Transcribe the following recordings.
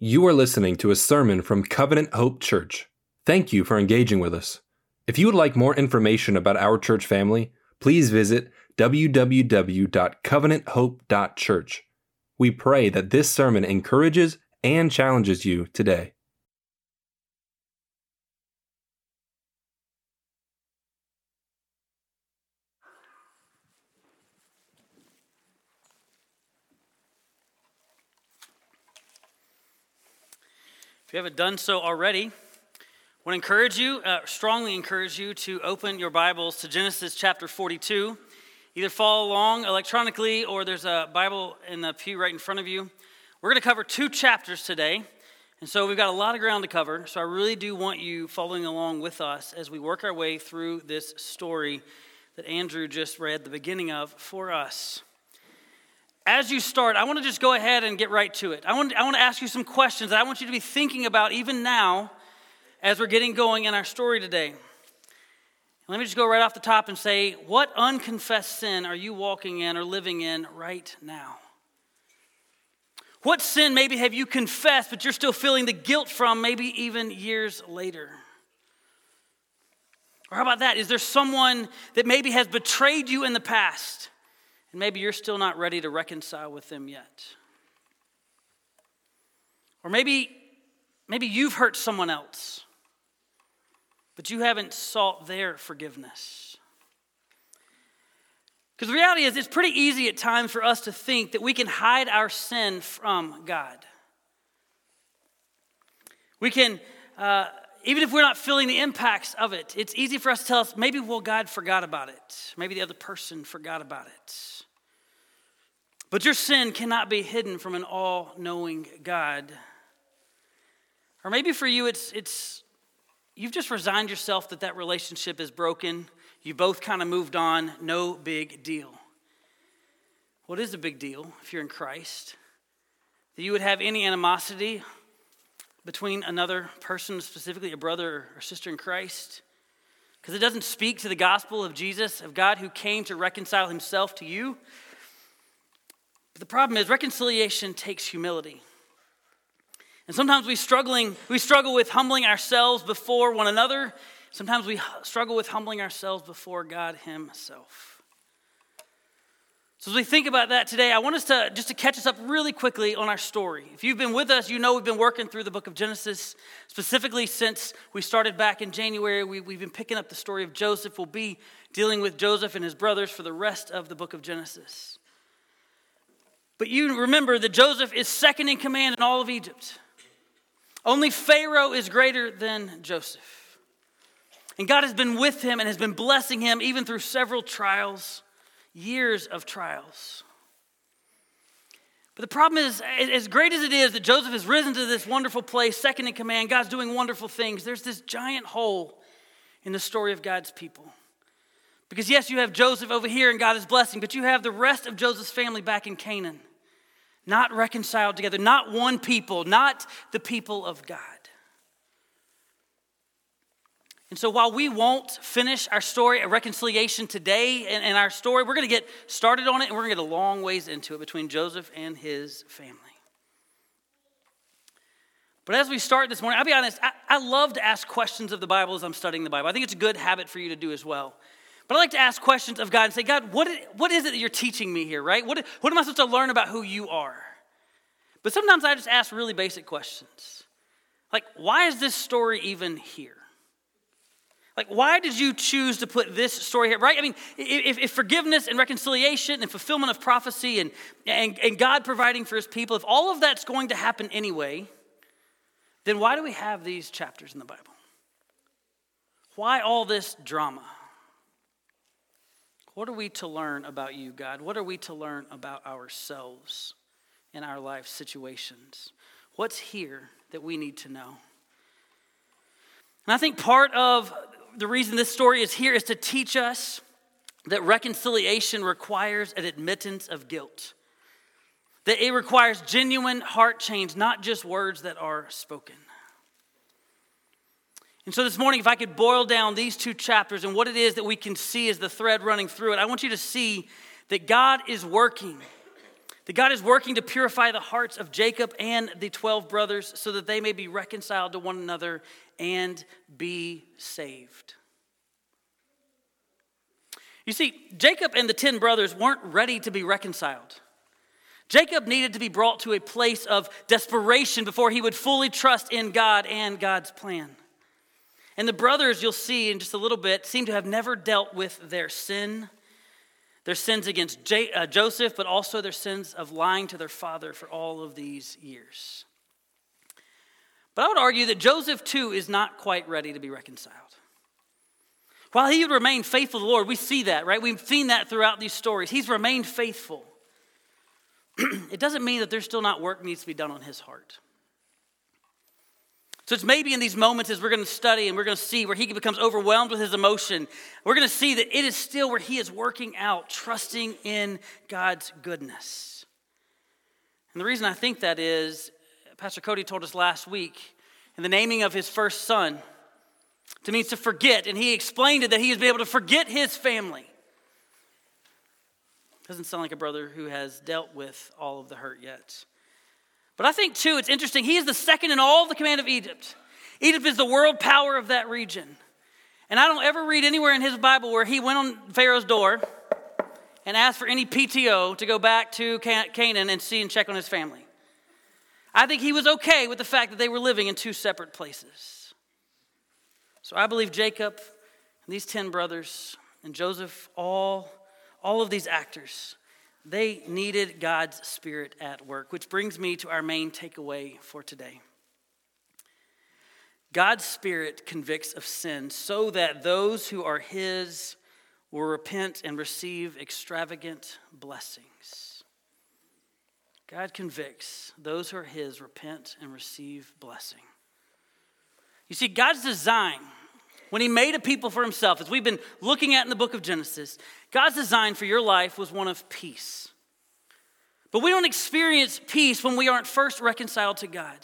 You are listening to a sermon from Covenant Hope Church. Thank you for engaging with us. If you would like more information about our church family, please visit www.covenanthope.church. We pray that this sermon encourages and challenges you today. If you haven't done so already, I want to encourage you, uh, strongly encourage you to open your Bibles to Genesis chapter 42. Either follow along electronically or there's a Bible in the pew right in front of you. We're going to cover two chapters today. And so we've got a lot of ground to cover. So I really do want you following along with us as we work our way through this story that Andrew just read the beginning of for us as you start, I want to just go ahead and get right to it. I want, I want to ask you some questions that I want you to be thinking about even now as we're getting going in our story today. Let me just go right off the top and say, what unconfessed sin are you walking in or living in right now? What sin maybe have you confessed, but you're still feeling the guilt from, maybe even years later? Or how about that? Is there someone that maybe has betrayed you in the past? And maybe you're still not ready to reconcile with them yet. Or maybe, maybe you've hurt someone else, but you haven't sought their forgiveness. Because the reality is, it's pretty easy at times for us to think that we can hide our sin from God. We can, uh, even if we're not feeling the impacts of it, it's easy for us to tell us maybe, well, God forgot about it. Maybe the other person forgot about it. But your sin cannot be hidden from an all knowing God. Or maybe for you, it's, it's you've just resigned yourself that that relationship is broken. You both kind of moved on, no big deal. What is a big deal if you're in Christ? That you would have any animosity between another person, specifically a brother or sister in Christ? Because it doesn't speak to the gospel of Jesus, of God who came to reconcile himself to you. But the problem is reconciliation takes humility. And sometimes we struggling we struggle with humbling ourselves before one another. Sometimes we struggle with humbling ourselves before God himself. So as we think about that today, I want us to just to catch us up really quickly on our story. If you've been with us, you know we've been working through the book of Genesis, specifically since we started back in January. We, we've been picking up the story of Joseph. We'll be dealing with Joseph and his brothers for the rest of the book of Genesis. But you remember that Joseph is second in command in all of Egypt. Only Pharaoh is greater than Joseph. And God has been with him and has been blessing him even through several trials, years of trials. But the problem is, as great as it is that Joseph has risen to this wonderful place, second in command, God's doing wonderful things, there's this giant hole in the story of God's people. Because, yes, you have Joseph over here and God is blessing, but you have the rest of Joseph's family back in Canaan not reconciled together, not one people, not the people of God. And so, while we won't finish our story of reconciliation today in, our story, we're going to get started on it and we're going to get a long ways into it between Joseph and his family. But as we start this morning, I'll be honest, I, I love to ask questions of the Bible as I'm studying the Bible. I think it's a good habit for you to do as well. But I like to ask questions of God and say, God, what, what is it that you're teaching me here, right? What, what am I supposed to learn about who you are? But sometimes I just ask really basic questions. Like, why is this story even here? Like, why did you choose to put this story here, right? I mean, if, if forgiveness and reconciliation and fulfillment of prophecy and, and, and God providing for his people, if all of that's going to happen anyway, then why do we have these chapters in the Bible? Why all this drama? What are we to learn about you, God? What are we to learn about ourselves in our life situations? What's here that we need to know? And I think part of the reason this story is here is to teach us that reconciliation requires an admittance of guilt, that it requires genuine heart change, not just words that are spoken. And so this morning, if I could boil down these two chapters and what it is that we can see as the thread running through it, I want you to see that God is working, that God is working to purify the hearts of Jacob and the 12 brothers so that they may be reconciled to one another and be saved. You see, Jacob and the 10 brothers weren't ready to be reconciled. Jacob needed to be brought to a place of desperation before he would fully trust in God and God's plan. And the brothers, you'll see in just a little bit, seem to have never dealt with their sin, their sins against J- uh, Joseph, but also their sins of lying to their father for all of these years. But I would argue that Joseph, too, is not quite ready to be reconciled. While he would remain faithful to the Lord, we see that, right? We've seen that throughout these stories. He's remained faithful. it doesn't mean that there's still not work needs to be done on his heart. So it's maybe in these moments as we're going to study and we're going to see where he becomes overwhelmed with his emotion, we're going to see that it is still where he is working out, trusting in God's goodness. And the reason I think that is, Pastor Cody told us last week, in the naming of his first son, to means to forget, and he explained it that he has been able to forget his family. Doesn't sound like a brother who has dealt with all of the hurt yet. But I think, too, it's interesting. He is the second in all the command of Egypt. Egypt is the world power of that region. And I don't ever read anywhere in his Bible where he went on Pharaoh's door and asked for any PTO to go back to Canaan and see and check on his family. I think he was okay with the fact that they were living in two separate places. So I believe Jacob and these 10 brothers and Joseph all all of these actors, they needed God's Spirit at work, which brings me to our main takeaway for today. God's Spirit convicts of sin so that those who are His will repent and receive extravagant blessings. God convicts those who are His, repent and receive blessing. You see, God's design when he made a people for himself, as we've been looking at in the book of Genesis, God's design for your life was one of peace. But we don't experience peace when we aren't first reconciled to God.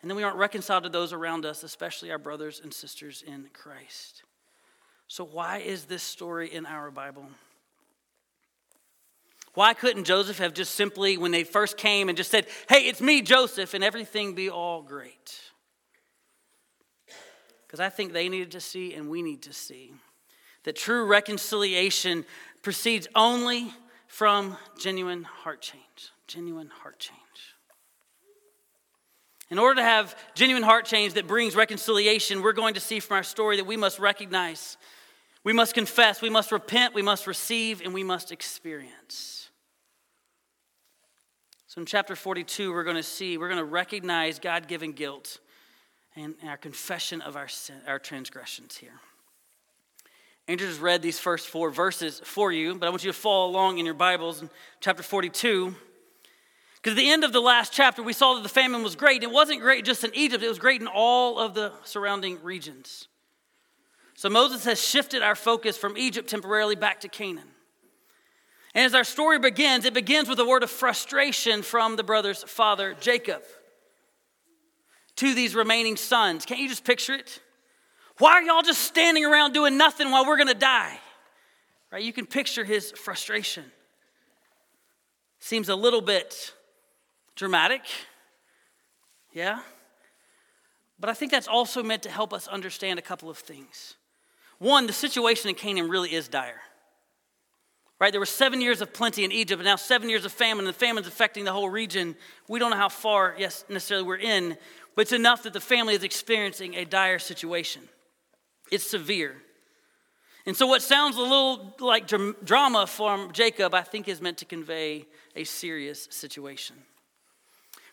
And then we aren't reconciled to those around us, especially our brothers and sisters in Christ. So, why is this story in our Bible? Why couldn't Joseph have just simply, when they first came and just said, Hey, it's me, Joseph, and everything be all great? because I think they needed to see and we need to see that true reconciliation proceeds only from genuine heart change. Genuine heart change. In order to have genuine heart change that brings reconciliation, we're going to see from our story that we must recognize, we must confess, we must repent, we must receive, and we must experience. So in chapter 42, we're going to see, we're going to recognize God given guilt and our confession of our, sin, our transgressions here. Andrew just read these first four verses for you, but I want you to follow along in your Bibles in chapter 42. Because at the end of the last chapter, we saw that the famine was great. It wasn't great just in Egypt, it was great in all of the surrounding regions. So Moses has shifted our focus from Egypt temporarily back to Canaan. And as our story begins, it begins with a word of frustration from the brother's father, Jacob to these remaining sons. Can't you just picture it? Why are y'all just standing around doing nothing while we're to die? Right? You can picture his frustration. Seems a little bit dramatic. Yeah? But I think that's also meant to help us understand a couple of things. One, the situation in Canaan really is dire. Right? There were seven years of plenty in Egypt, and now seven years of famine, and the famine's affecting the whole region. We don't know how far, yes, necessarily we're in, but it's enough that the family is experiencing a dire situation. It's severe. And so, what sounds a little like drama from Jacob, I think, is meant to convey a serious situation.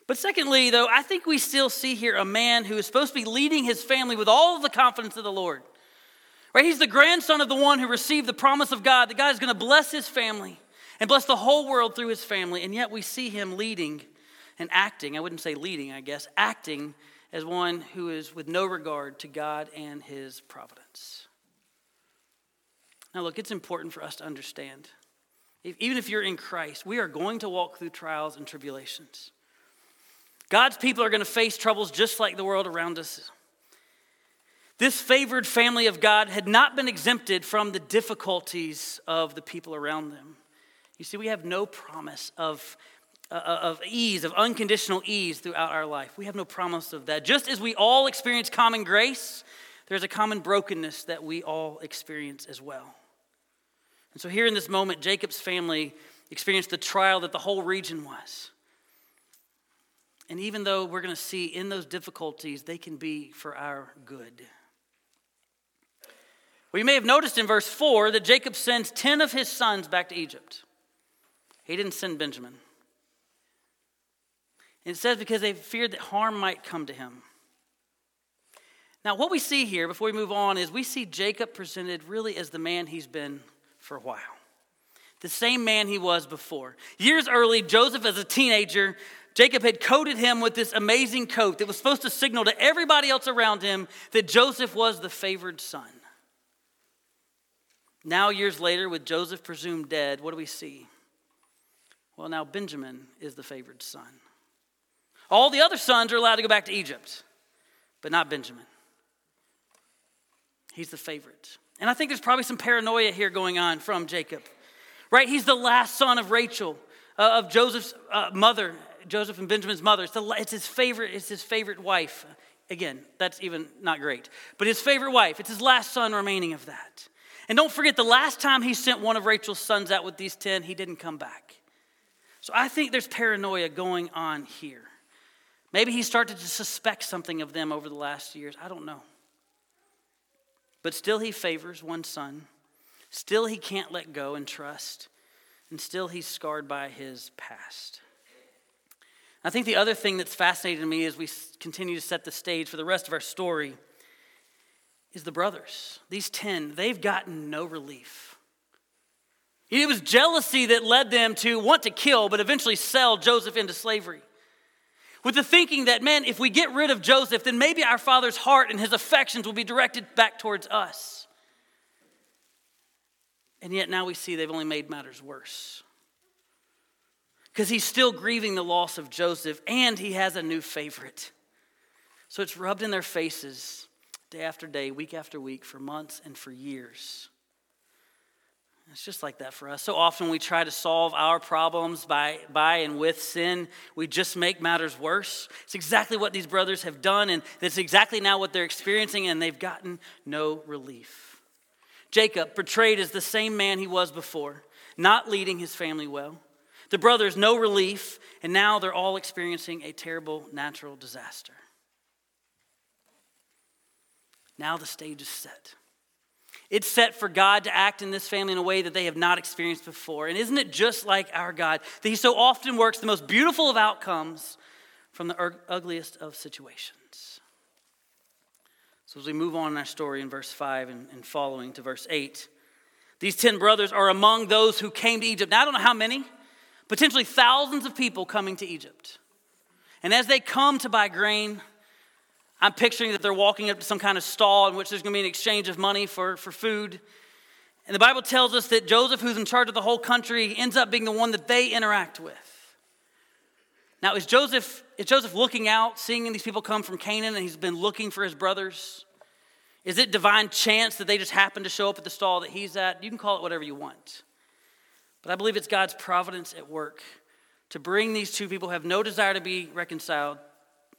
But secondly, though, I think we still see here a man who is supposed to be leading his family with all the confidence of the Lord. Right? He's the grandson of the one who received the promise of God that God is going to bless his family and bless the whole world through his family. And yet we see him leading and acting, I wouldn't say leading, I guess, acting as one who is with no regard to God and his providence. Now, look, it's important for us to understand. If, even if you're in Christ, we are going to walk through trials and tribulations. God's people are going to face troubles just like the world around us. This favored family of God had not been exempted from the difficulties of the people around them. You see, we have no promise of uh, of ease, of unconditional ease throughout our life. We have no promise of that. Just as we all experience common grace, there's a common brokenness that we all experience as well. And so, here in this moment, Jacob's family experienced the trial that the whole region was. And even though we're going to see in those difficulties, they can be for our good. We may have noticed in verse 4 that Jacob sends 10 of his sons back to Egypt. He didn't send Benjamin. And it says because they feared that harm might come to him. Now, what we see here before we move on is we see Jacob presented really as the man he's been for a while. The same man he was before. Years early, Joseph, as a teenager, Jacob had coated him with this amazing coat that was supposed to signal to everybody else around him that Joseph was the favored son. Now, years later, with Joseph presumed dead, what do we see? Well, now Benjamin is the favored son. All the other sons are allowed to go back to Egypt, but not Benjamin. He's the favorite. And I think there's probably some paranoia here going on from Jacob, right? He's the last son of Rachel, uh, of Joseph's uh, mother, Joseph and Benjamin's mother. It's, the, it's his favorite. It's his favorite wife. Again, that's even not great. But his favorite wife. It's his last son remaining of that. And don't forget, the last time he sent one of Rachel's sons out with these ten, he didn't come back. So I think there's paranoia going on here. Maybe he started to suspect something of them over the last years. I don't know. But still, he favors one son. Still, he can't let go and trust. And still, he's scarred by his past. I think the other thing that's fascinating to me as we continue to set the stage for the rest of our story is the brothers. These 10, they've gotten no relief. It was jealousy that led them to want to kill, but eventually sell Joseph into slavery with the thinking that, man, if we get rid of Joseph, then maybe our father's heart and his affections will be directed back towards us. And yet now we see they've only made matters worse. Because he's still grieving the loss of Joseph and he has a new favorite. So it's rubbed in their faces day after day, week after week, for months and for years. It's just like that for us. So often we try to solve our problems by, by and with sin. We just make matters worse. It's exactly what these brothers have done, and it's exactly now what they're experiencing, and they've gotten no relief. Jacob, portrayed as the same man he was before, not leading his family well. The brothers, no relief, and now they're all experiencing a terrible natural disaster. Now the stage is set. It's set for God to act in this family in a way that they have not experienced before. And isn't it just like our God that He so often works the most beautiful of outcomes from the ugliest of situations? So, as we move on in our story in verse 5 and, and following to verse 8, these 10 brothers are among those who came to Egypt. Now, I don't know how many, potentially thousands of people coming to Egypt. And as they come to buy grain, I'm picturing that they're walking up to some kind of stall in which there's going to be an exchange of money for, for food. And the Bible tells us that Joseph, who's in charge of the whole country, ends up being the one that they interact with. Now, is Joseph, is Joseph looking out, seeing these people come from Canaan, and he's been looking for his brothers? Is it divine chance that they just happen to show up at the stall that he's at? You can call it whatever you want. But I believe it's God's providence at work to bring these two people who have no desire to be reconciled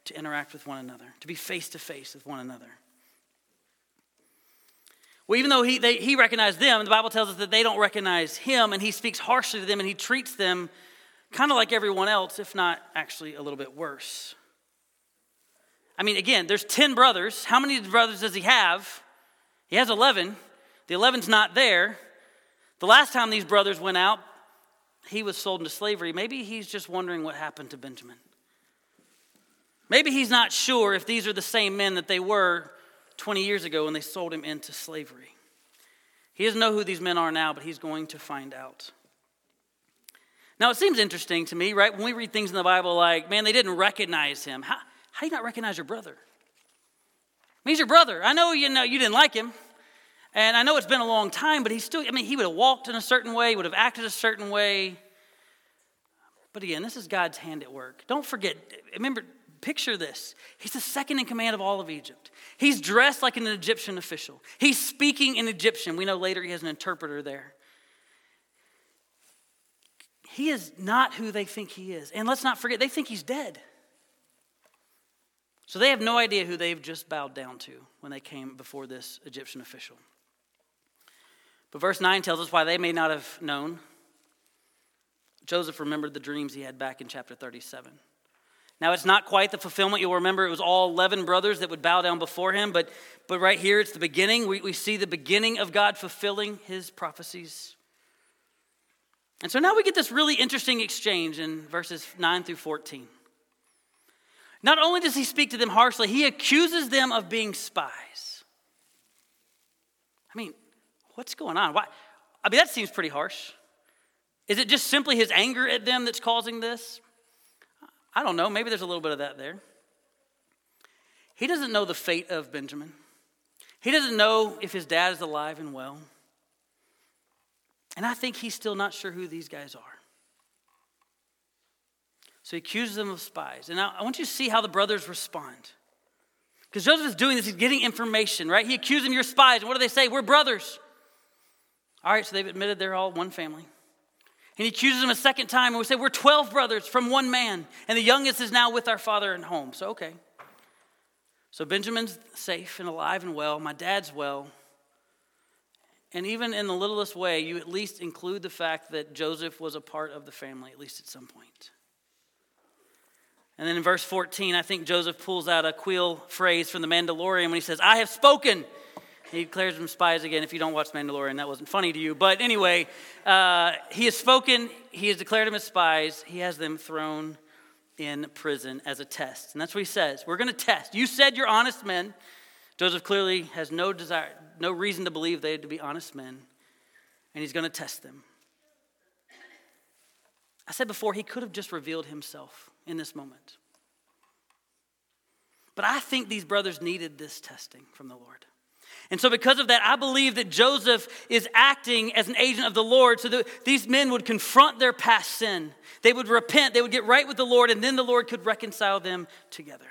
to interact with one another, to be face to face with one another. Well, even though he, they, he recognized them, the Bible tells us that they don't recognize him, and he speaks harshly to them, and he treats them kind of like everyone else, if not actually a little bit worse. I mean, again, there's 10 brothers. How many brothers does he have? He has 11. The 11's not there. The last time these brothers went out, he was sold into slavery. Maybe he's just wondering what happened to Benjamin. Maybe he's not sure if these are the same men that they were 20 years ago when they sold him into slavery. He doesn't know who these men are now, but he's going to find out. Now, it seems interesting to me, right? When we read things in the Bible like, man, they didn't recognize him. How, how do you not recognize your brother? I mean, he's your brother. I know you know you didn't like him. And I know it's been a long time, but he's still, I mean, he would have walked in a certain way, would have acted a certain way. But again, this is God's hand at work. Don't forget, remember, Picture this. He's the second in command of all of Egypt. He's dressed like an Egyptian official. He's speaking in Egyptian. We know later he has an interpreter there. he is not who they think he is. And let's not forget, they think he's dead. So they have no idea who they've just bowed down to when they came before this Egyptian official. But verse 9 tells us why they may not have known. Joseph remembered the dreams he had back in chapter 37. Now, it's not quite the fulfillment. You'll remember it was all 11 brothers that would bow down before him, but, but right here it's the beginning. We, we see the beginning of God fulfilling his prophecies. And so now we get this really interesting exchange in verses 9 through 14. Not only does he speak to them harshly, he accuses them of being spies. I mean, what's going on? Why? I mean, that seems pretty harsh. Is it just simply his anger at them that's causing this? I don't know. Maybe there's a little bit of that there. He doesn't know the fate of Benjamin. He doesn't know if his dad is alive and well. And I think he's still not sure who these guys are. So he accuses them of spies. And now I want you to see how the brothers respond. Because Joseph is doing this, he's getting information, right? He accuses them, you're spies. And what do they say? We're brothers. All right, so they've admitted they're all one family. And he accuses him a second time, and we say, We're 12 brothers from one man, and the youngest is now with our father at home. So, okay. So Benjamin's safe and alive and well. My dad's well. And even in the littlest way, you at least include the fact that Joseph was a part of the family, at least at some point. And then in verse 14, I think Joseph pulls out a quill phrase from the Mandalorian when he says, I have spoken. He declares them spies again. If you don't watch Mandalorian, that wasn't funny to you. But anyway, uh, he has spoken, he has declared them as spies, he has them thrown in prison as a test. And that's what he says. We're going to test. You said you're honest men. Joseph clearly has no desire, no reason to believe they had to be honest men, and he's going to test them. I said before, he could have just revealed himself in this moment. But I think these brothers needed this testing from the Lord. And so, because of that, I believe that Joseph is acting as an agent of the Lord so that these men would confront their past sin. They would repent, they would get right with the Lord, and then the Lord could reconcile them together.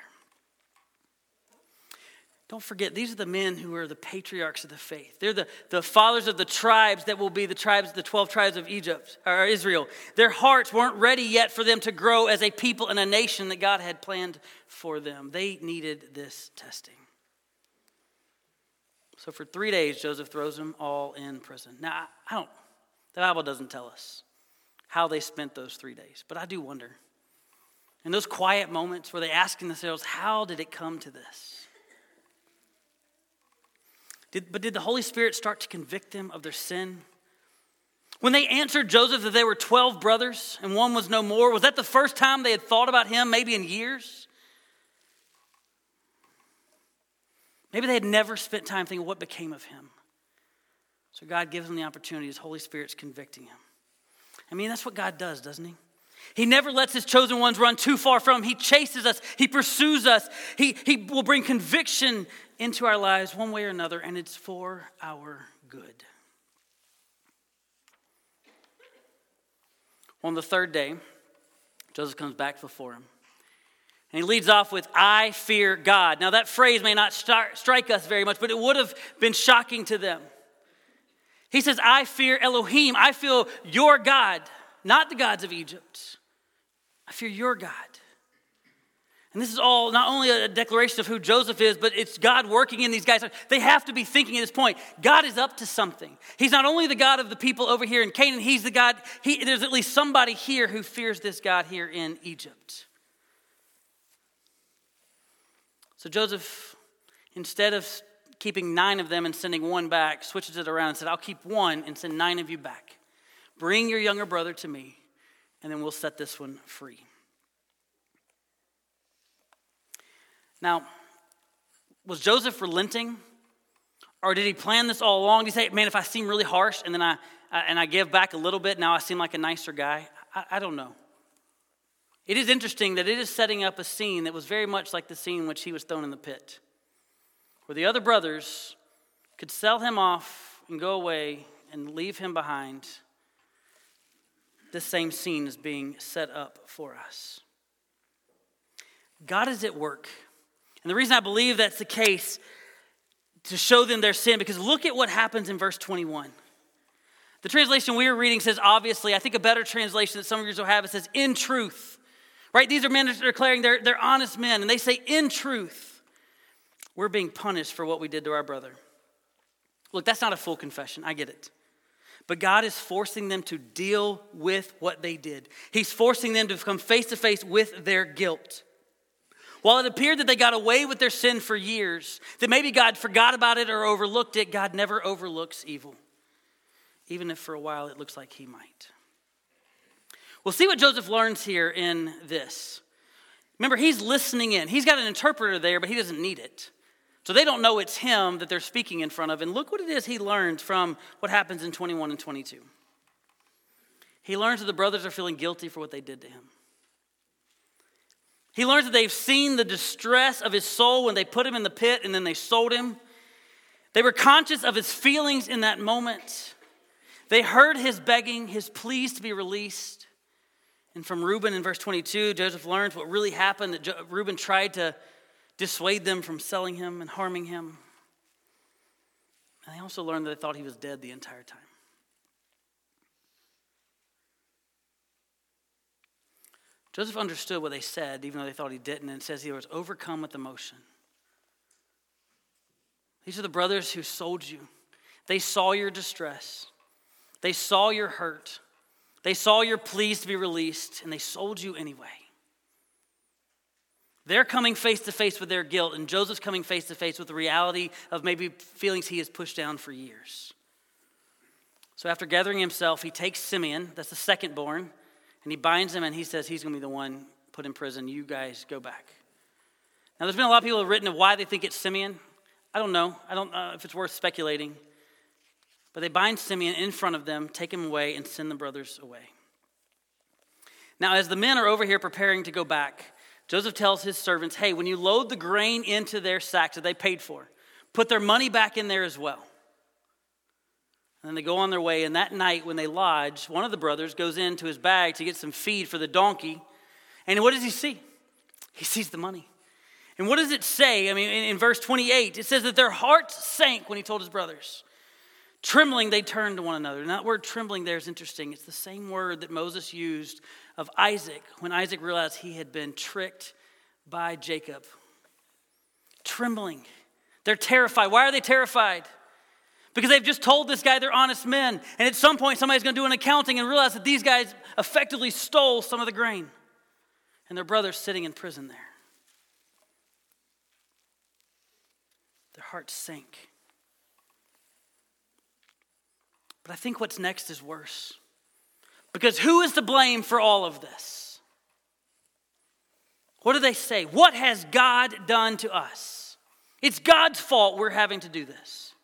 Don't forget, these are the men who are the patriarchs of the faith. They're the, the fathers of the tribes that will be the tribes, the 12 tribes of Egypt or Israel. Their hearts weren't ready yet for them to grow as a people and a nation that God had planned for them. They needed this testing. So for three days, Joseph throws them all in prison. Now, I don't, the Bible doesn't tell us how they spent those three days, but I do wonder. In those quiet moments where they asking themselves, how did it come to this? Did, but did the Holy Spirit start to convict them of their sin? When they answered Joseph that they were 12 brothers and one was no more, was that the first time they had thought about him, maybe in years? Maybe they had never spent time thinking what became of him. So God gives them the opportunity. His Holy Spirit's convicting him. I mean, that's what God does, doesn't he? He never lets his chosen ones run too far from him. He chases us, he pursues us, he, he will bring conviction into our lives one way or another, and it's for our good. On the third day, Joseph comes back before him. And he leads off with, I fear God. Now, that phrase may not start, strike us very much, but it would have been shocking to them. He says, I fear Elohim. I feel your God, not the gods of Egypt. I fear your God. And this is all not only a declaration of who Joseph is, but it's God working in these guys. They have to be thinking at this point God is up to something. He's not only the God of the people over here in Canaan, He's the God, he, there's at least somebody here who fears this God here in Egypt. So Joseph, instead of keeping nine of them and sending one back, switches it around and said, I'll keep one and send nine of you back. Bring your younger brother to me, and then we'll set this one free. Now, was Joseph relenting? Or did he plan this all along? Did he say, man, if I seem really harsh and then I, and I give back a little bit, now I seem like a nicer guy? I, I don't know. It is interesting that it is setting up a scene that was very much like the scene in which he was thrown in the pit, where the other brothers could sell him off and go away and leave him behind. This same scene is being set up for us. God is at work. And the reason I believe that's the case to show them their sin, because look at what happens in verse 21. The translation we are reading says, obviously, I think a better translation that some of you will have, it says, in truth. Right? These are men that are declaring they're, they're honest men, and they say, in truth, we're being punished for what we did to our brother. Look, that's not a full confession. I get it. But God is forcing them to deal with what they did. He's forcing them to come face to face with their guilt. While it appeared that they got away with their sin for years, that maybe God forgot about it or overlooked it, God never overlooks evil, even if for a while it looks like He might. We'll see what Joseph learns here in this. Remember, he's listening in. He's got an interpreter there, but he doesn't need it. So they don't know it's him that they're speaking in front of. And look what it is he learned from what happens in 21 and 22. He learns that the brothers are feeling guilty for what they did to him. He learns that they've seen the distress of his soul when they put him in the pit and then they sold him. They were conscious of his feelings in that moment. They heard his begging, his pleas to be released. And from Reuben in verse 22, Joseph learns what really happened that Reuben tried to dissuade them from selling him and harming him. And they also learned that they thought he was dead the entire time. Joseph understood what they said, even though they thought he didn't, and says he was overcome with emotion. These are the brothers who sold you. They saw your distress, they saw your hurt, they saw your pleas to be released, and they sold you anyway. They're coming face to face with their guilt, and Joseph's coming face to face with the reality of maybe feelings he has pushed down for years. So after gathering himself, he takes Simeon, that's the second born, and he binds him and he says he's going to be the one put in prison. You guys go back. Now, there's been a lot of people who have written of why they think it's Simeon. I don't know. I don't know if it's worth speculating. But they bind Simeon in front of them, take him away, and send the brothers away. Now, as the men are over here preparing to go back, Joseph tells his servants, hey, when you load the grain into their sacks that they paid for, put their money back in there as well. And then they go on their way, and that night when they lodge, one of the brothers goes into his bag to get some feed for the donkey. And what does he see? He sees the money. And what does it say? I mean, in, in verse 28, it says that their hearts sank when he told his brothers. Trembling, they turned to one another. And that word trembling there is interesting. It's the same word that Moses used of Isaac when Isaac realized he had been tricked by Jacob. Trembling. They're terrified. Why are they terrified? Because they've just told this guy they're honest men. And at some point, somebody's going to do an accounting and realize that these guys effectively stole some of the grain. And their brother's sitting in prison there. Their hearts sink. But I think what's next is worse. Because who is to blame for all of this? What do they say? What has God done to us? It's God's fault we're having to do this.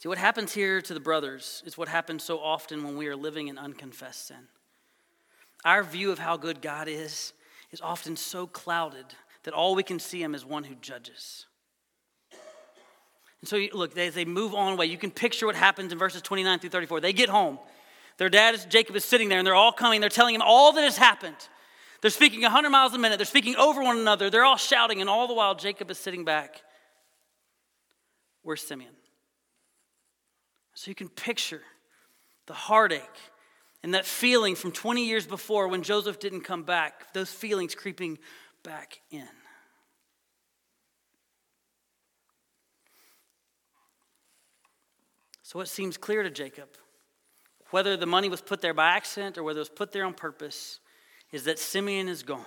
See, what happens here to the brothers is what happens so often when we are living in unconfessed sin. Our view of how good God is is often so clouded that all we can see Him as one who judges. And so, look, as they move on away, you can picture what happens in verses 29 through 34. They get home. Their dad, is, Jacob, is sitting there, and they're all coming. They're telling him all that has happened. They're speaking 100 miles a minute. They're speaking over one another. They're all shouting, and all the while, Jacob is sitting back. Where's Simeon? So you can picture the heartache and that feeling from 20 years before when Joseph didn't come back, those feelings creeping back in. So it seems clear to Jacob, whether the money was put there by accident or whether it was put there on purpose, is that Simeon is gone.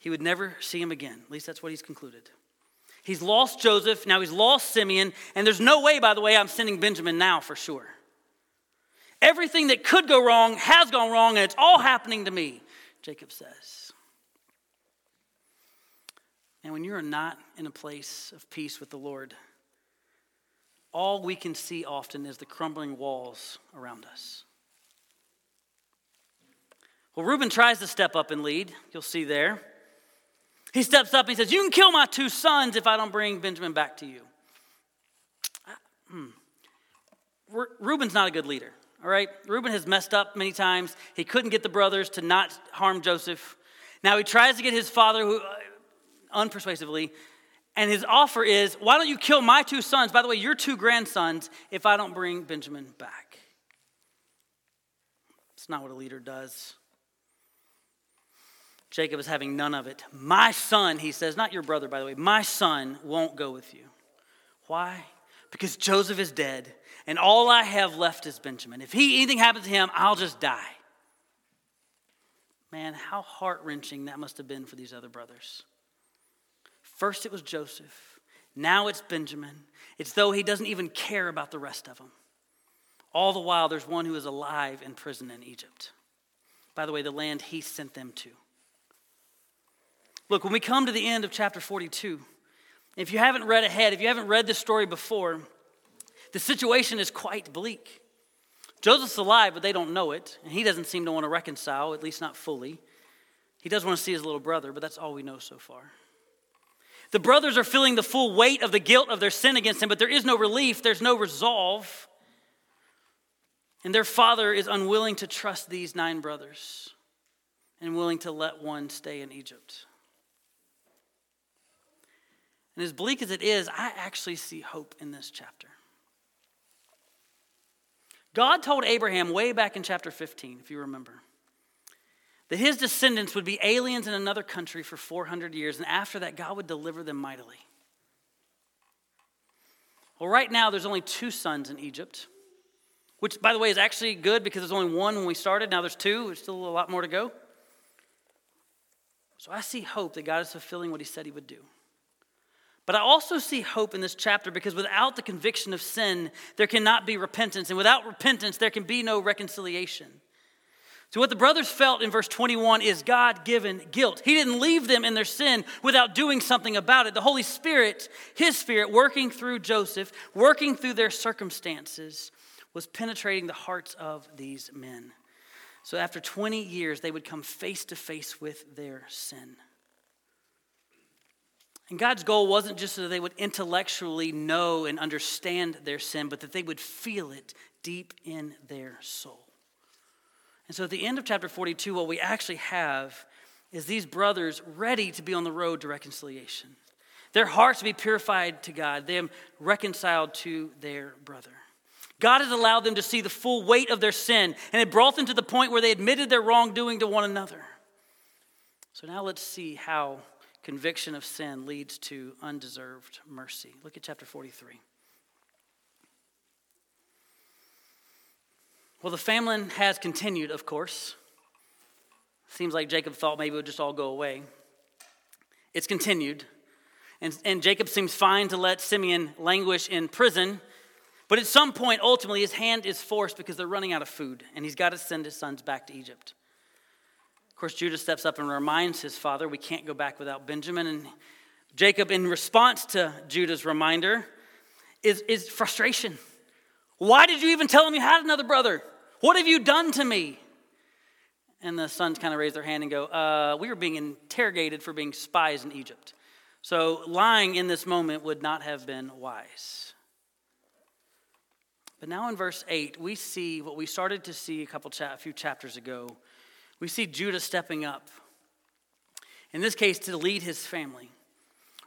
He would never see him again. At least that's what he's concluded. He's lost Joseph, now he's lost Simeon, and there's no way, by the way, I'm sending Benjamin now for sure. Everything that could go wrong has gone wrong, and it's all happening to me, Jacob says. And when you're not in a place of peace with the Lord, all we can see often is the crumbling walls around us. Well, Reuben tries to step up and lead. You'll see there. He steps up and he says, You can kill my two sons if I don't bring Benjamin back to you. Hmm. Reuben's not a good leader, all right? Reuben has messed up many times. He couldn't get the brothers to not harm Joseph. Now he tries to get his father, who, uh, unpersuasively, And his offer is, Why don't you kill my two sons? By the way, your two grandsons, if I don't bring Benjamin back. It's not what a leader does. Jacob is having none of it. My son, he says, not your brother, by the way, my son won't go with you. Why? Because Joseph is dead, and all I have left is Benjamin. If he, anything happens to him, I'll just die. Man, how heart wrenching that must have been for these other brothers. First it was Joseph, now it's Benjamin. It's though he doesn't even care about the rest of them. All the while, there's one who is alive in prison in Egypt. By the way, the land he sent them to. Look, when we come to the end of chapter 42, if you haven't read ahead, if you haven't read this story before, the situation is quite bleak. Joseph's alive, but they don't know it, and he doesn't seem to want to reconcile, at least not fully. He does want to see his little brother, but that's all we know so far. The brothers are feeling the full weight of the guilt of their sin against him, but there is no relief, there's no resolve. And their father is unwilling to trust these nine brothers and willing to let one stay in Egypt. And as bleak as it is, I actually see hope in this chapter. God told Abraham way back in chapter 15, if you remember, that his descendants would be aliens in another country for 400 years, and after that, God would deliver them mightily. Well, right now, there's only two sons in Egypt, which, by the way, is actually good because there's only one when we started. Now there's two, there's still a lot more to go. So I see hope that God is fulfilling what he said he would do. But I also see hope in this chapter because without the conviction of sin, there cannot be repentance. And without repentance, there can be no reconciliation. So, what the brothers felt in verse 21 is God given guilt. He didn't leave them in their sin without doing something about it. The Holy Spirit, His Spirit, working through Joseph, working through their circumstances, was penetrating the hearts of these men. So, after 20 years, they would come face to face with their sin. And God's goal wasn't just that they would intellectually know and understand their sin, but that they would feel it deep in their soul. And so at the end of chapter 42, what we actually have is these brothers ready to be on the road to reconciliation. Their hearts to be purified to God, them reconciled to their brother. God has allowed them to see the full weight of their sin, and it brought them to the point where they admitted their wrongdoing to one another. So now let's see how conviction of sin leads to undeserved mercy. Look at chapter 43. Well, the famine has continued, of course. Seems like Jacob thought maybe it would just all go away. It's continued. And, and Jacob seems fine to let Simeon languish in prison. But at some point, ultimately, his hand is forced because they're running out of food, and he's got to send his sons back to Egypt Of course, Judah steps up and reminds his father, We can't go back without Benjamin. And Jacob, in response to Judah's reminder, is, is frustration. Why did you even tell him you had another brother? What have you done to me? And the sons kind of raise their hand and go, uh, We were being interrogated for being spies in Egypt. So lying in this moment would not have been wise. But now in verse 8, we see what we started to see a couple cha- a few chapters ago we see Judah stepping up, in this case, to lead his family.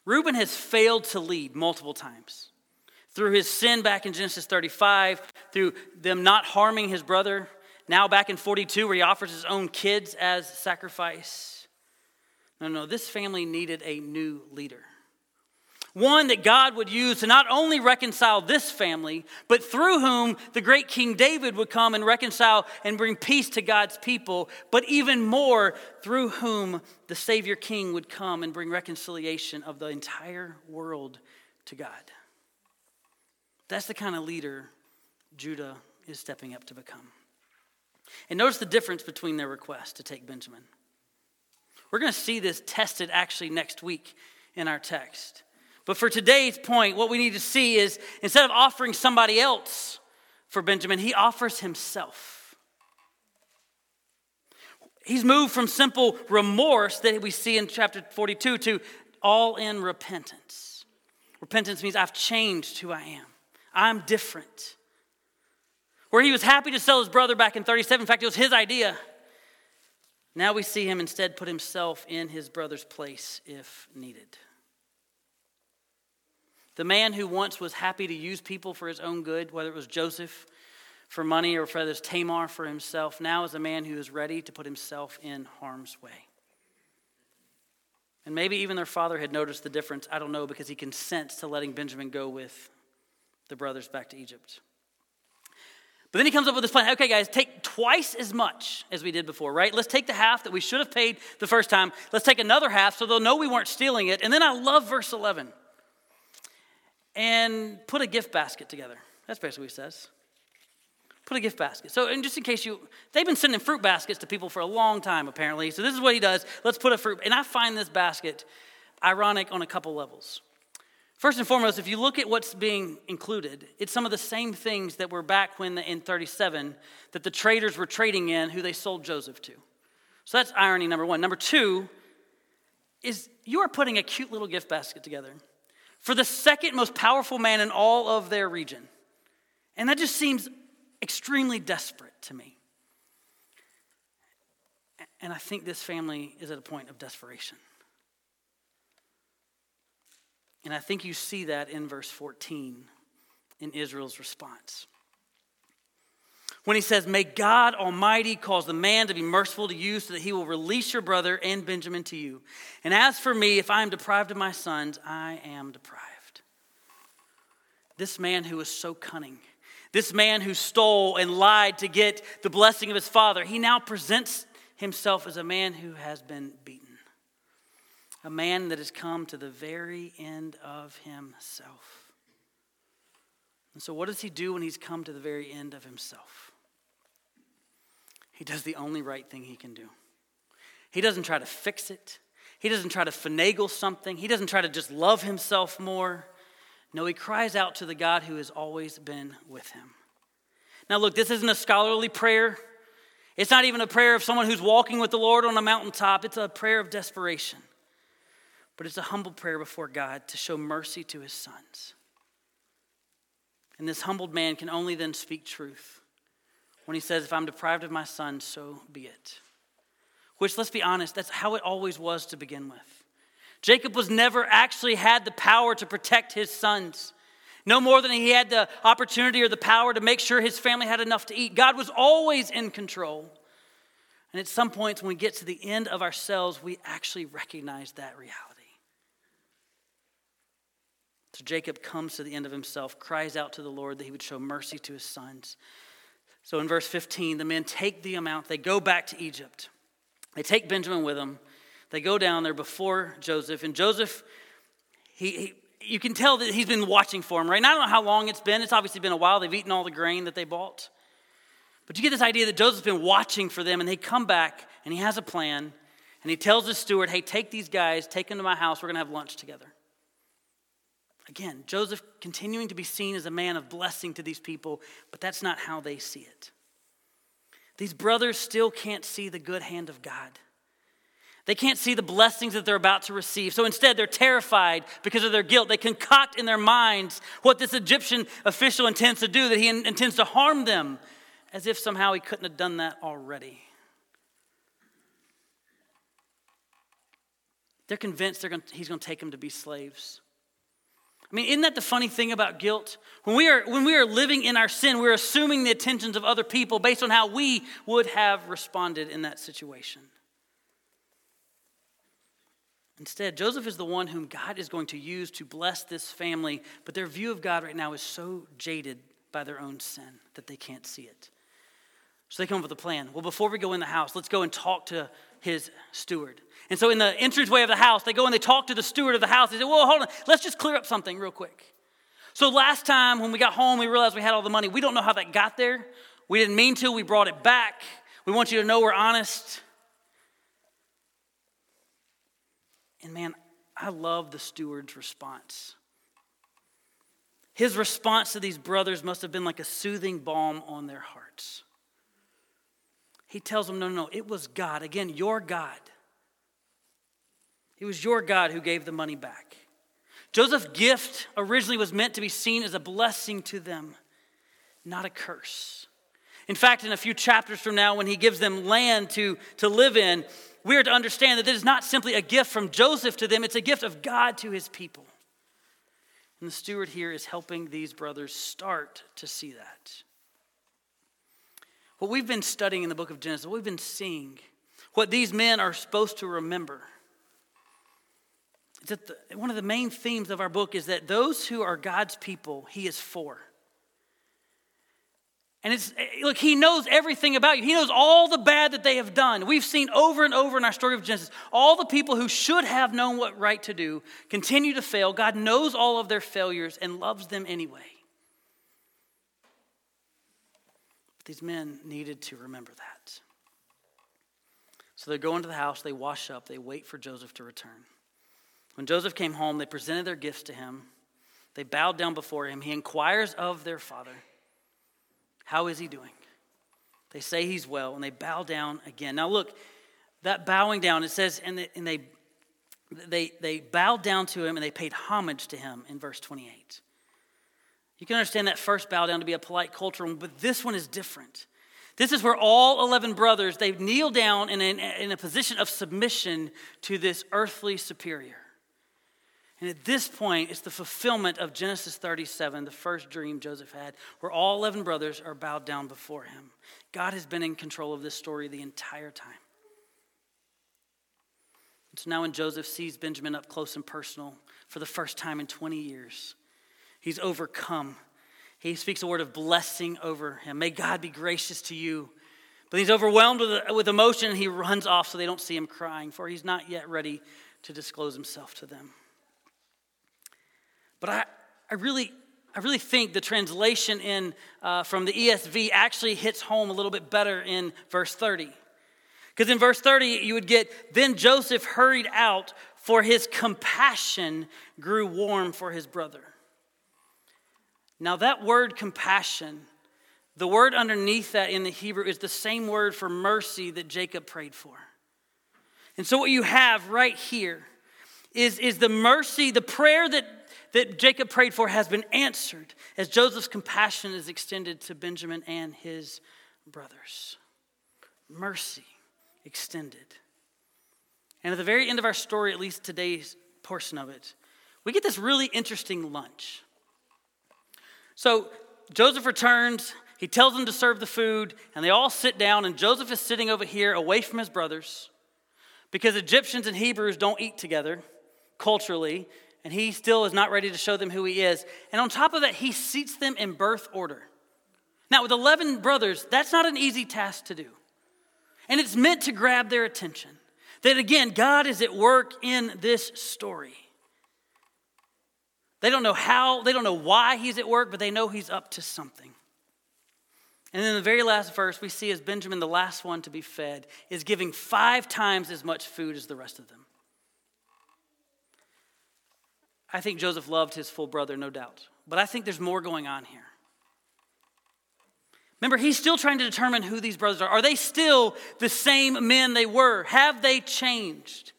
Reuben has failed to lead multiple times. Through his sin back in Genesis 35, through them not harming his brother, now back in 42, where he offers his own kids as sacrifice. No, no, this family needed a new leader. One that God would use to not only reconcile this family, but through whom the great King David would come and reconcile and bring peace to God's people, but even more, through whom the Savior King would come and bring reconciliation of the entire world to God. That's the kind of leader Judah is stepping up to become. And notice the difference between their request to take Benjamin. We're going to see this tested actually next week in our text. But for today's point, what we need to see is instead of offering somebody else for Benjamin, he offers himself. He's moved from simple remorse that we see in chapter 42 to all in repentance. Repentance means I've changed who I am, I'm different. Where he was happy to sell his brother back in 37, in fact, it was his idea. Now we see him instead put himself in his brother's place if needed. The man who once was happy to use people for his own good, whether it was Joseph for money or whether it's Tamar for himself, now is a man who is ready to put himself in harm's way. And maybe even their father had noticed the difference. I don't know, because he consents to letting Benjamin go with the brothers back to Egypt. But then he comes up with this plan. Okay, guys, take twice as much as we did before, right? Let's take the half that we should have paid the first time. Let's take another half so they'll know we weren't stealing it. And then I love verse 11. And put a gift basket together. That's basically what he says. Put a gift basket. So, and just in case you, they've been sending fruit baskets to people for a long time, apparently. So, this is what he does. Let's put a fruit. And I find this basket ironic on a couple levels. First and foremost, if you look at what's being included, it's some of the same things that were back when the, in 37 that the traders were trading in who they sold Joseph to. So that's irony number one. Number two is you are putting a cute little gift basket together for the second most powerful man in all of their region. And that just seems extremely desperate to me. And I think this family is at a point of desperation. And I think you see that in verse 14 in Israel's response. When he says, May God Almighty cause the man to be merciful to you so that he will release your brother and Benjamin to you. And as for me, if I am deprived of my sons, I am deprived. This man who was so cunning, this man who stole and lied to get the blessing of his father, he now presents himself as a man who has been beaten a man that has come to the very end of himself. And so, what does he do when he's come to the very end of himself? He does the only right thing he can do. He doesn't try to fix it, he doesn't try to finagle something, he doesn't try to just love himself more. No, he cries out to the God who has always been with him. Now, look, this isn't a scholarly prayer. It's not even a prayer of someone who's walking with the Lord on a mountaintop. It's a prayer of desperation but it's a humble prayer before God to show mercy to his sons. And this humbled man can only then speak truth when he says, If I'm deprived of my son, so be it. Which, let's be honest, that's how it always was to begin with. Jacob was never actually had the power to protect his sons. No more than he had the opportunity or the power to make sure his family had enough to eat. God was always in control. And at some points, when we get to the end of ourselves, we actually recognize that reality. So Jacob comes to the end of himself, cries out to the Lord that he would show mercy to his sons. So in verse 15, the men take the amount, they go back to Egypt. They take Benjamin with them. They go down there before Joseph, and Joseph, he, he you can tell that he's been watching for him, right? And I don't know how long it's been. It's obviously been a while. They've eaten all the grain that they bought. But you get this idea that Joseph's been watching for them, and they come back, and he has a plan, and he tells the steward, hey, take these guys, take them to my house. We're going to have lunch together. Again, Joseph continuing to be seen as a man of blessing to these people, but that's not how they see it. These brothers still can't see the good hand of God. They can't see the blessings that they're about to receive. So instead, they're terrified because of their guilt. They concoct in their minds what this Egyptian official intends to do, that he intends to harm them, as if somehow he couldn't have done that already. They're convinced they're to, he's going to take them to be slaves. I mean, isn't that the funny thing about guilt? When we are, when we are living in our sin, we're assuming the attentions of other people based on how we would have responded in that situation. Instead, Joseph is the one whom God is going to use to bless this family, but their view of God right now is so jaded by their own sin that they can't see it. So they come up with a plan. Well, before we go in the house, let's go and talk to his steward. And so in the entranceway of the house, they go and they talk to the steward of the house. They say, Well, hold on, let's just clear up something real quick. So last time when we got home, we realized we had all the money. We don't know how that got there. We didn't mean to, we brought it back. We want you to know we're honest. And man, I love the steward's response. His response to these brothers must have been like a soothing balm on their hearts. He tells them, No, no, no, it was God. Again, your God it was your God who gave the money back. Joseph's gift originally was meant to be seen as a blessing to them, not a curse. In fact, in a few chapters from now, when he gives them land to, to live in, we are to understand that this is not simply a gift from Joseph to them, it's a gift of God to his people. And the steward here is helping these brothers start to see that. What we've been studying in the book of Genesis, what we've been seeing, what these men are supposed to remember. The, one of the main themes of our book is that those who are God's people, He is for. And it's, look, he knows everything about you. He knows all the bad that they have done. We've seen over and over in our story of Genesis, all the people who should have known what right to do continue to fail. God knows all of their failures and loves them anyway. But these men needed to remember that. So they go into the house, they wash up, they wait for Joseph to return. When Joseph came home, they presented their gifts to him. They bowed down before him. He inquires of their father. How is he doing? They say he's well, and they bow down again. Now, look, that bowing down, it says, and they, and they, they, they bowed down to him and they paid homage to him in verse 28. You can understand that first bow down to be a polite cultural but this one is different. This is where all 11 brothers, they kneel down in a, in a position of submission to this earthly superior. And at this point, it's the fulfillment of Genesis 37, the first dream Joseph had, where all 11 brothers are bowed down before him. God has been in control of this story the entire time. So now, when Joseph sees Benjamin up close and personal for the first time in 20 years, he's overcome. He speaks a word of blessing over him. May God be gracious to you. But he's overwhelmed with, with emotion and he runs off so they don't see him crying, for he's not yet ready to disclose himself to them. But I, I really, I really think the translation in uh, from the ESV actually hits home a little bit better in verse 30. Because in verse 30, you would get, then Joseph hurried out, for his compassion grew warm for his brother. Now, that word compassion, the word underneath that in the Hebrew is the same word for mercy that Jacob prayed for. And so, what you have right here is, is the mercy, the prayer that that Jacob prayed for has been answered as Joseph's compassion is extended to Benjamin and his brothers. Mercy extended. And at the very end of our story, at least today's portion of it, we get this really interesting lunch. So Joseph returns, he tells them to serve the food, and they all sit down, and Joseph is sitting over here away from his brothers because Egyptians and Hebrews don't eat together culturally and he still is not ready to show them who he is. And on top of that, he seats them in birth order. Now, with 11 brothers, that's not an easy task to do. And it's meant to grab their attention. That again, God is at work in this story. They don't know how, they don't know why he's at work, but they know he's up to something. And then the very last verse, we see as Benjamin, the last one to be fed, is giving five times as much food as the rest of them. I think Joseph loved his full brother, no doubt. But I think there's more going on here. Remember, he's still trying to determine who these brothers are. Are they still the same men they were? Have they changed?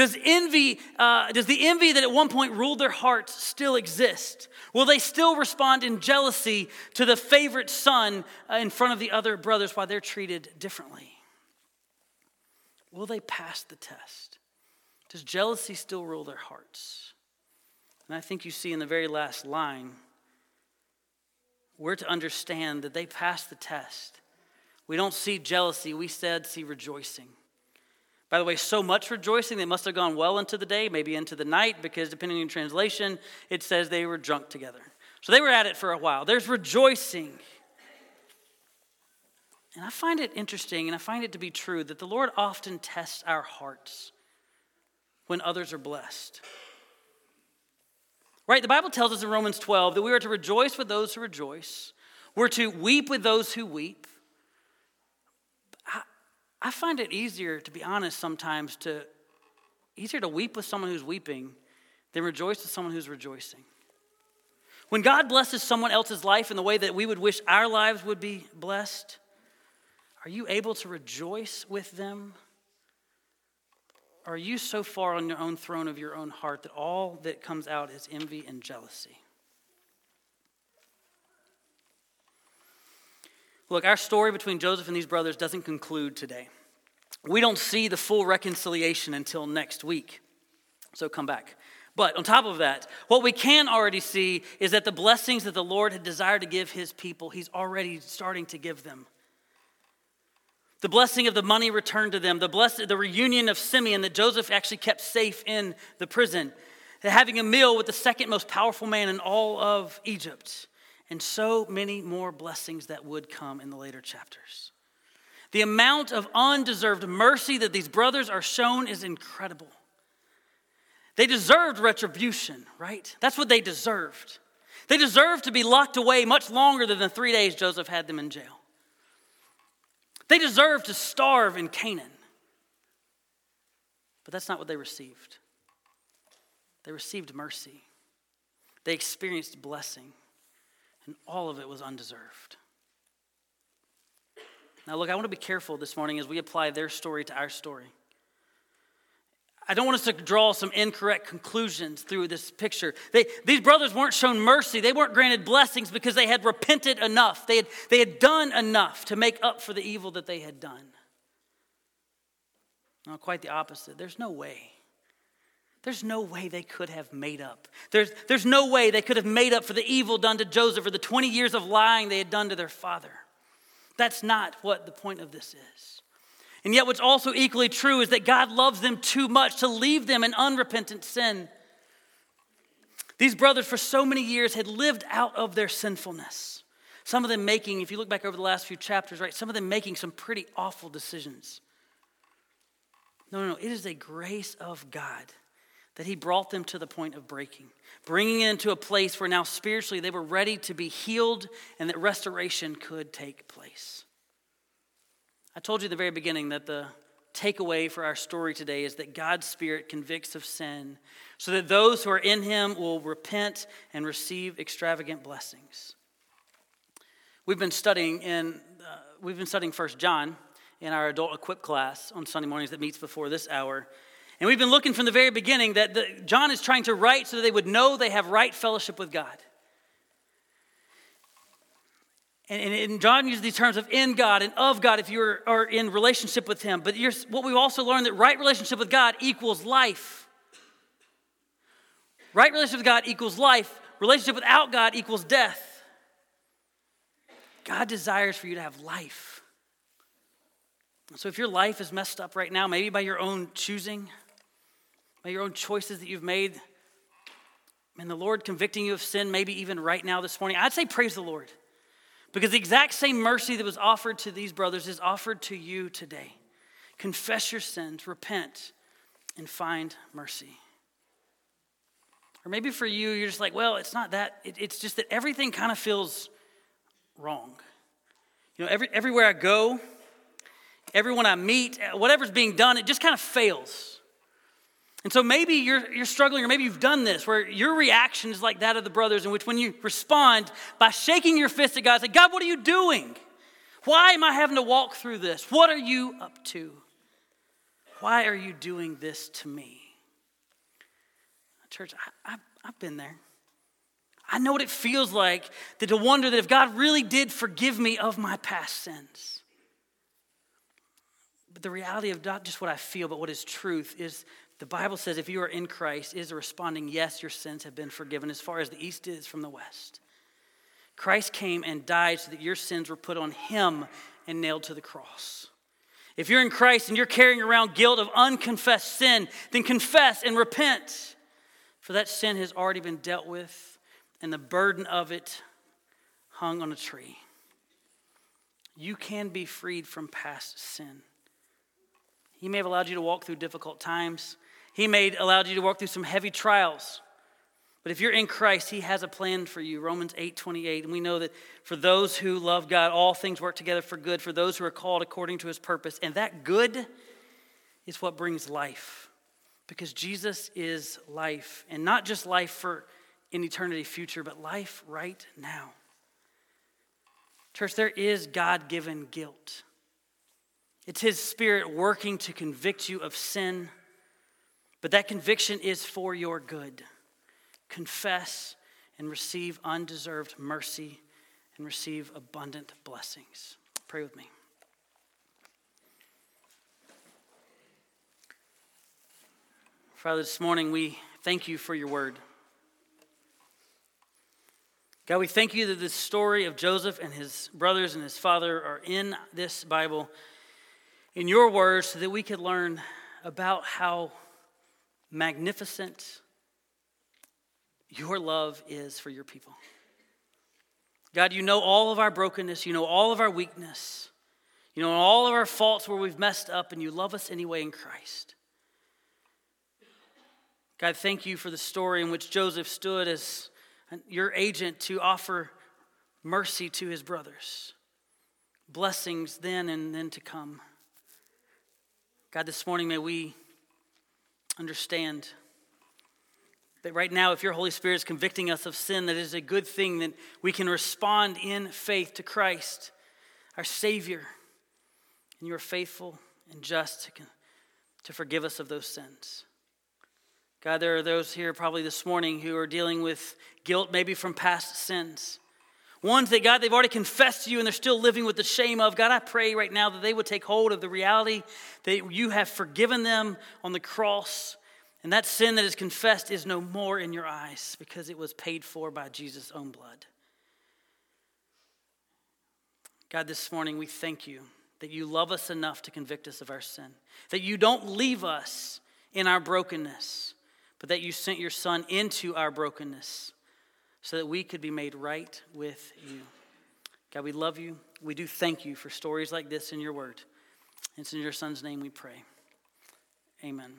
Does envy, uh, does the envy that at one point ruled their hearts still exist? Will they still respond in jealousy to the favorite son uh, in front of the other brothers while they're treated differently? Will they pass the test? Does jealousy still rule their hearts? And I think you see in the very last line, we're to understand that they passed the test. We don't see jealousy, we said see rejoicing. By the way, so much rejoicing, they must have gone well into the day, maybe into the night, because depending on your translation, it says they were drunk together. So they were at it for a while. There's rejoicing. And I find it interesting and I find it to be true that the Lord often tests our hearts when others are blessed. Right? The Bible tells us in Romans 12 that we are to rejoice with those who rejoice, we're to weep with those who weep. I, find it easier, to be honest, sometimes to easier to weep with someone who's weeping than rejoice with someone who's rejoicing. When God blesses someone else's life in the way that we would wish our lives would be blessed, are you able to rejoice with them? Are you so far on your own throne of your own heart that all that comes out is envy and jealousy? Look, our story between Joseph and these brothers doesn't conclude today. We don't see the full reconciliation until next week. So come back. But on top of that, what we can already see is that the blessings that the Lord had desired to give his people, he's already starting to give them. The blessing of the money returned to them, the, blessed, the reunion of Simeon that Joseph actually kept safe in the prison, having a meal with the second most powerful man in all of Egypt, and so many more blessings that would come in the later chapters. The amount of undeserved mercy that these brothers are shown is incredible. They deserved retribution, right? That's what they deserved. They deserved to be locked away much longer than the three days Joseph had them in jail. They deserved to starve in Canaan. But that's not what they received. They received mercy, they experienced blessing, and all of it was undeserved. Now, look, I want to be careful this morning as we apply their story to our story. I don't want us to draw some incorrect conclusions through this picture. They, these brothers weren't shown mercy. They weren't granted blessings because they had repented enough. They had, they had done enough to make up for the evil that they had done. No, quite the opposite. There's no way. There's no way they could have made up. There's, there's no way they could have made up for the evil done to Joseph or the 20 years of lying they had done to their father. That's not what the point of this is. And yet, what's also equally true is that God loves them too much to leave them in unrepentant sin. These brothers, for so many years, had lived out of their sinfulness. Some of them making, if you look back over the last few chapters, right, some of them making some pretty awful decisions. No, no, no. It is a grace of God that He brought them to the point of breaking, bringing them into a place where now spiritually they were ready to be healed and that restoration could take place. I told you at the very beginning that the takeaway for our story today is that God's Spirit convicts of sin so that those who are in Him will repent and receive extravagant blessings. We've been studying in uh, we've been studying First John in our adult equip class on Sunday mornings that meets before this hour. And we've been looking from the very beginning that the, John is trying to write so that they would know they have right fellowship with God. And, and, John uses these terms of in God and of God if you are, are in relationship with Him. But what we've also learned that right relationship with God equals life. Right relationship with God equals life. Relationship without God equals death. God desires for you to have life. So if your life is messed up right now, maybe by your own choosing, by your own choices that you've made, and the Lord convicting you of sin, maybe even right now this morning, I'd say praise the Lord. Because the exact same mercy that was offered to these brothers is offered to you today. Confess your sins, repent, and find mercy. Or maybe for you, you're just like, well, it's not that. it's just that everything kind of feels wrong. You know, every, everywhere I go, everyone I meet, whatever's being done, it just kind of fails. And so maybe you're, you're struggling, or maybe you've done this, where your reaction is like that of the brothers, in which when you respond by shaking your fist at God, say, God, what are you doing? Why am I having to walk through this? What are you up to? Why are you doing this to me? Church, I, I, I've been there. I know what it feels like to, to wonder that if God really did forgive me of my past sins. But the reality of not just what I feel, but what is truth is the Bible says if you are in Christ, is responding, yes, your sins have been forgiven as far as the east is from the west. Christ came and died so that your sins were put on him and nailed to the cross. If you're in Christ and you're carrying around guilt of unconfessed sin, then confess and repent. For that sin has already been dealt with, and the burden of it hung on a tree. You can be freed from past sin. He may have allowed you to walk through difficult times. He may allowed you to walk through some heavy trials. But if you're in Christ, He has a plan for you. Romans 8 28. And we know that for those who love God, all things work together for good, for those who are called according to His purpose. And that good is what brings life. Because Jesus is life. And not just life for an eternity future, but life right now. Church, there is God given guilt. It's His Spirit working to convict you of sin but that conviction is for your good. Confess and receive undeserved mercy and receive abundant blessings. Pray with me. Father, this morning we thank you for your word. God, we thank you that the story of Joseph and his brothers and his father are in this Bible, in your words, so that we could learn about how magnificent your love is for your people. God, you know all of our brokenness, you know all of our weakness, you know all of our faults where we've messed up, and you love us anyway in Christ. God, thank you for the story in which Joseph stood as your agent to offer mercy to his brothers, blessings then and then to come. God, this morning may we understand that right now, if your Holy Spirit is convicting us of sin, that is a good thing that we can respond in faith to Christ, our Savior, and you are faithful and just to, to forgive us of those sins. God, there are those here probably this morning who are dealing with guilt, maybe from past sins. Ones that, God, they've already confessed to you and they're still living with the shame of. God, I pray right now that they would take hold of the reality that you have forgiven them on the cross. And that sin that is confessed is no more in your eyes because it was paid for by Jesus' own blood. God, this morning we thank you that you love us enough to convict us of our sin, that you don't leave us in our brokenness but that you sent your Son into our brokenness so that we could be made right with you. God, we love you. We do thank you for stories like this in your word. It's in your Son's name we pray. Amen.